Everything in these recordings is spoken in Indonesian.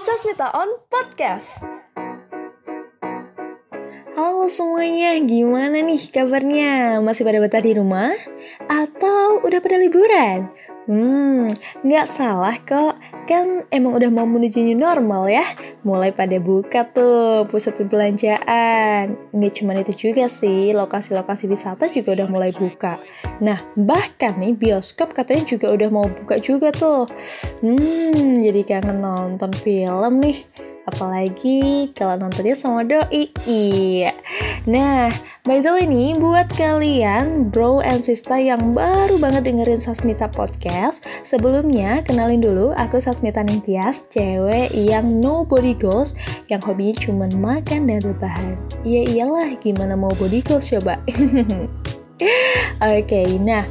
Sasmita on Podcast. Halo semuanya, gimana nih kabarnya? Masih pada betah di rumah? Atau udah pada liburan? Hmm, nggak salah kok. Kan emang udah mau menuju new normal ya. Mulai pada buka tuh pusat perbelanjaan. Nggak cuma itu juga sih, lokasi-lokasi wisata juga udah mulai buka. Nah, bahkan nih bioskop katanya juga udah mau buka juga tuh. Hmm, jadi kangen nonton film nih. Apalagi kalau nontonnya sama doi. Iya. Nah, by the way nih, buat kalian bro and sister yang baru banget dengerin Sasmita Podcast, sebelumnya kenalin dulu aku Sasmita Ningtyas, cewek yang no body goals, yang hobinya cuma makan dan rebahan. Iya iyalah, gimana mau body goals coba? Oke, okay, nah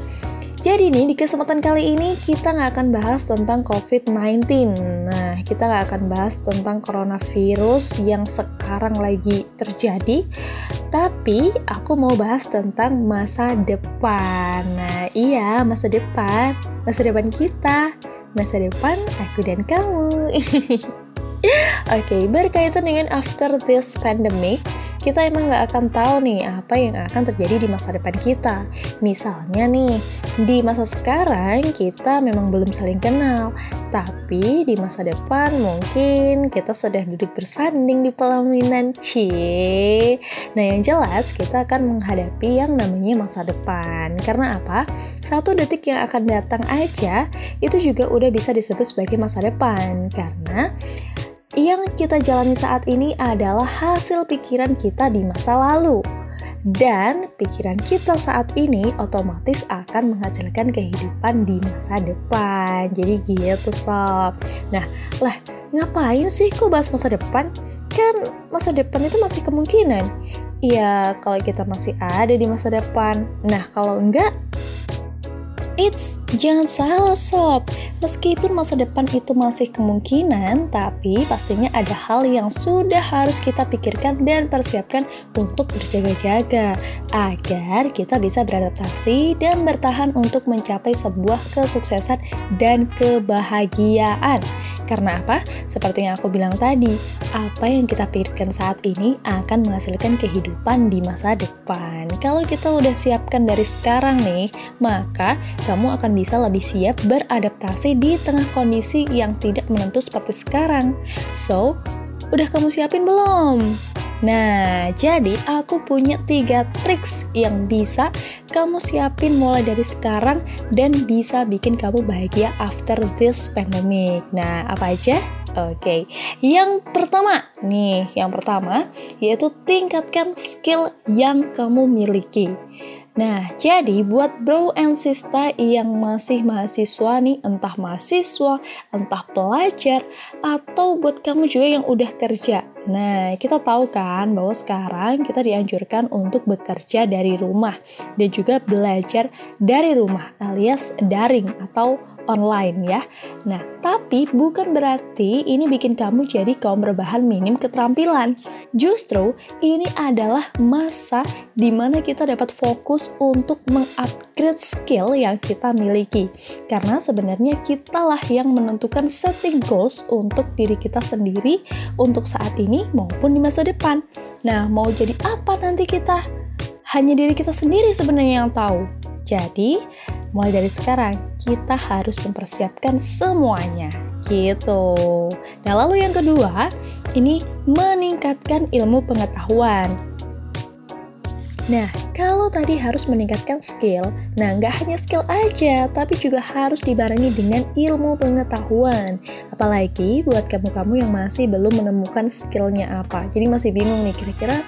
jadi nih di kesempatan kali ini kita nggak akan bahas tentang COVID-19. Nah, kita nggak akan bahas tentang coronavirus yang sekarang lagi terjadi. Tapi aku mau bahas tentang masa depan. Nah, iya masa depan, masa depan kita, masa depan aku dan kamu. Oke, okay, berkaitan dengan after this pandemic, kita emang nggak akan tahu nih apa yang akan terjadi di masa depan kita. Misalnya nih, di masa sekarang kita memang belum saling kenal, tapi di masa depan mungkin kita sudah duduk bersanding di pelaminan. Cie. Nah, yang jelas kita akan menghadapi yang namanya masa depan. Karena apa? Satu detik yang akan datang aja itu juga udah bisa disebut sebagai masa depan. Karena yang kita jalani saat ini adalah hasil pikiran kita di masa lalu. Dan pikiran kita saat ini otomatis akan menghasilkan kehidupan di masa depan. Jadi gitu sob. Nah, lah ngapain sih kok bahas masa depan? Kan masa depan itu masih kemungkinan. Iya, kalau kita masih ada di masa depan. Nah, kalau enggak, Eits, jangan salah sob. Meskipun masa depan itu masih kemungkinan, tapi pastinya ada hal yang sudah harus kita pikirkan dan persiapkan untuk berjaga-jaga agar kita bisa beradaptasi dan bertahan untuk mencapai sebuah kesuksesan dan kebahagiaan. Karena apa? Seperti yang aku bilang tadi, apa yang kita pikirkan saat ini akan menghasilkan kehidupan di masa depan. Kalau kita udah siapkan dari sekarang nih, maka kamu akan bisa lebih siap beradaptasi di tengah kondisi yang tidak menentu seperti sekarang. So, udah kamu siapin belum? Nah, jadi aku punya tiga triks yang bisa kamu siapin mulai dari sekarang dan bisa bikin kamu bahagia after this pandemic. Nah, apa aja? Oke, okay. yang pertama nih, yang pertama yaitu tingkatkan skill yang kamu miliki. Nah, jadi buat bro and sister yang masih mahasiswa nih, entah mahasiswa, entah pelajar, atau buat kamu juga yang udah kerja. Nah, kita tahu kan bahwa sekarang kita dianjurkan untuk bekerja dari rumah dan juga belajar dari rumah alias daring atau online ya. Nah, tapi bukan berarti ini bikin kamu jadi kaum berbahan minim keterampilan. Justru ini adalah masa di mana kita dapat fokus untuk mengupgrade skill yang kita miliki. Karena sebenarnya kitalah yang menentukan setting goals untuk diri kita sendiri untuk saat ini maupun di masa depan. Nah, mau jadi apa nanti kita? Hanya diri kita sendiri sebenarnya yang tahu. Jadi, mulai dari sekarang kita harus mempersiapkan semuanya. Gitu. Nah, lalu yang kedua, ini meningkatkan ilmu pengetahuan. Nah, kalau tadi harus meningkatkan skill, nah nggak hanya skill aja, tapi juga harus dibarengi dengan ilmu pengetahuan. Apalagi buat kamu-kamu yang masih belum menemukan skillnya apa. Jadi masih bingung nih, kira-kira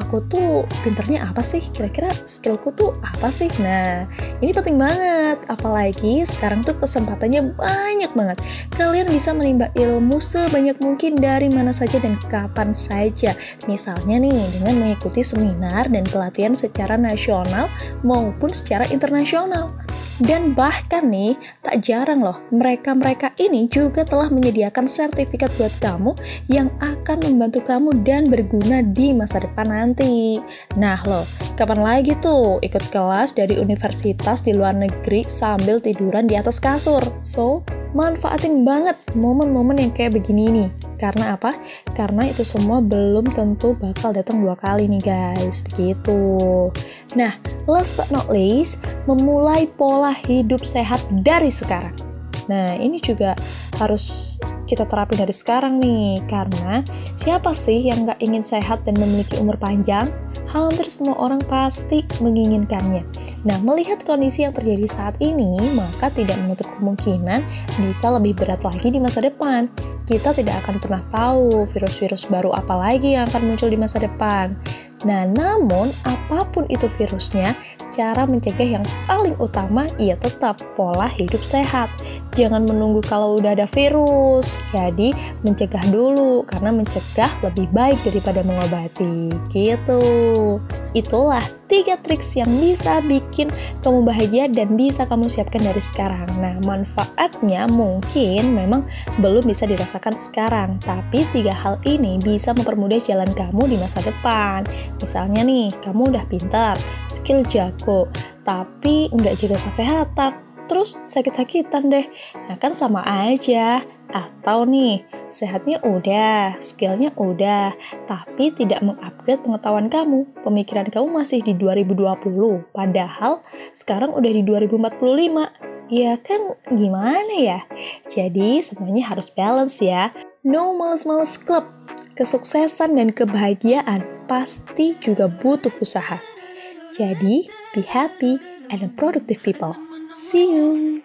aku tuh pinternya apa sih? Kira-kira skillku tuh apa sih? Nah, ini penting banget. Apalagi sekarang tuh kesempatannya banyak banget. Kalian bisa menimba ilmu sebanyak mungkin dari mana saja dan kapan saja. Misalnya nih, dengan mengikuti seminar dan pelatihan secara nasional maupun secara internasional. Dan bahkan nih, tak jarang loh, mereka-mereka ini juga telah menyediakan sertifikat buat kamu yang akan membantu kamu dan berguna di masa depan nanti. Nah loh, kapan lagi tuh ikut kelas dari universitas di luar negeri sambil tiduran di atas kasur? So, manfaatin banget momen-momen yang kayak begini nih. Karena apa? Karena itu semua belum tentu bakal datang dua kali nih guys, begitu. Nah, last but not least, memulai pola hidup sehat dari sekarang. Nah, ini juga harus kita terapin dari sekarang nih, karena siapa sih yang nggak ingin sehat dan memiliki umur panjang? Hampir semua orang pasti menginginkannya. Nah, melihat kondisi yang terjadi saat ini, maka tidak menutup kemungkinan bisa lebih berat lagi di masa depan. Kita tidak akan pernah tahu virus-virus baru apa lagi yang akan muncul di masa depan. Nah, namun apa pun itu virusnya, cara mencegah yang paling utama ia tetap pola hidup sehat. Jangan menunggu kalau udah ada virus. Jadi, mencegah dulu karena mencegah lebih baik daripada mengobati. Gitu. Itulah tiga triks yang bisa bikin kamu bahagia dan bisa kamu siapkan dari sekarang. Nah, manfaatnya mungkin memang belum bisa dirasakan sekarang, tapi tiga hal ini bisa mempermudah jalan kamu di masa depan. Misalnya nih, kamu udah pintar, skill jago, tapi nggak jaga kesehatan terus sakit-sakitan deh. Nah kan sama aja. Atau nih, sehatnya udah, skillnya udah, tapi tidak mengupgrade pengetahuan kamu. Pemikiran kamu masih di 2020, padahal sekarang udah di 2045. Ya kan gimana ya? Jadi semuanya harus balance ya. No males-males club. Kesuksesan dan kebahagiaan pasti juga butuh usaha. Jadi, be happy and productive people. See you!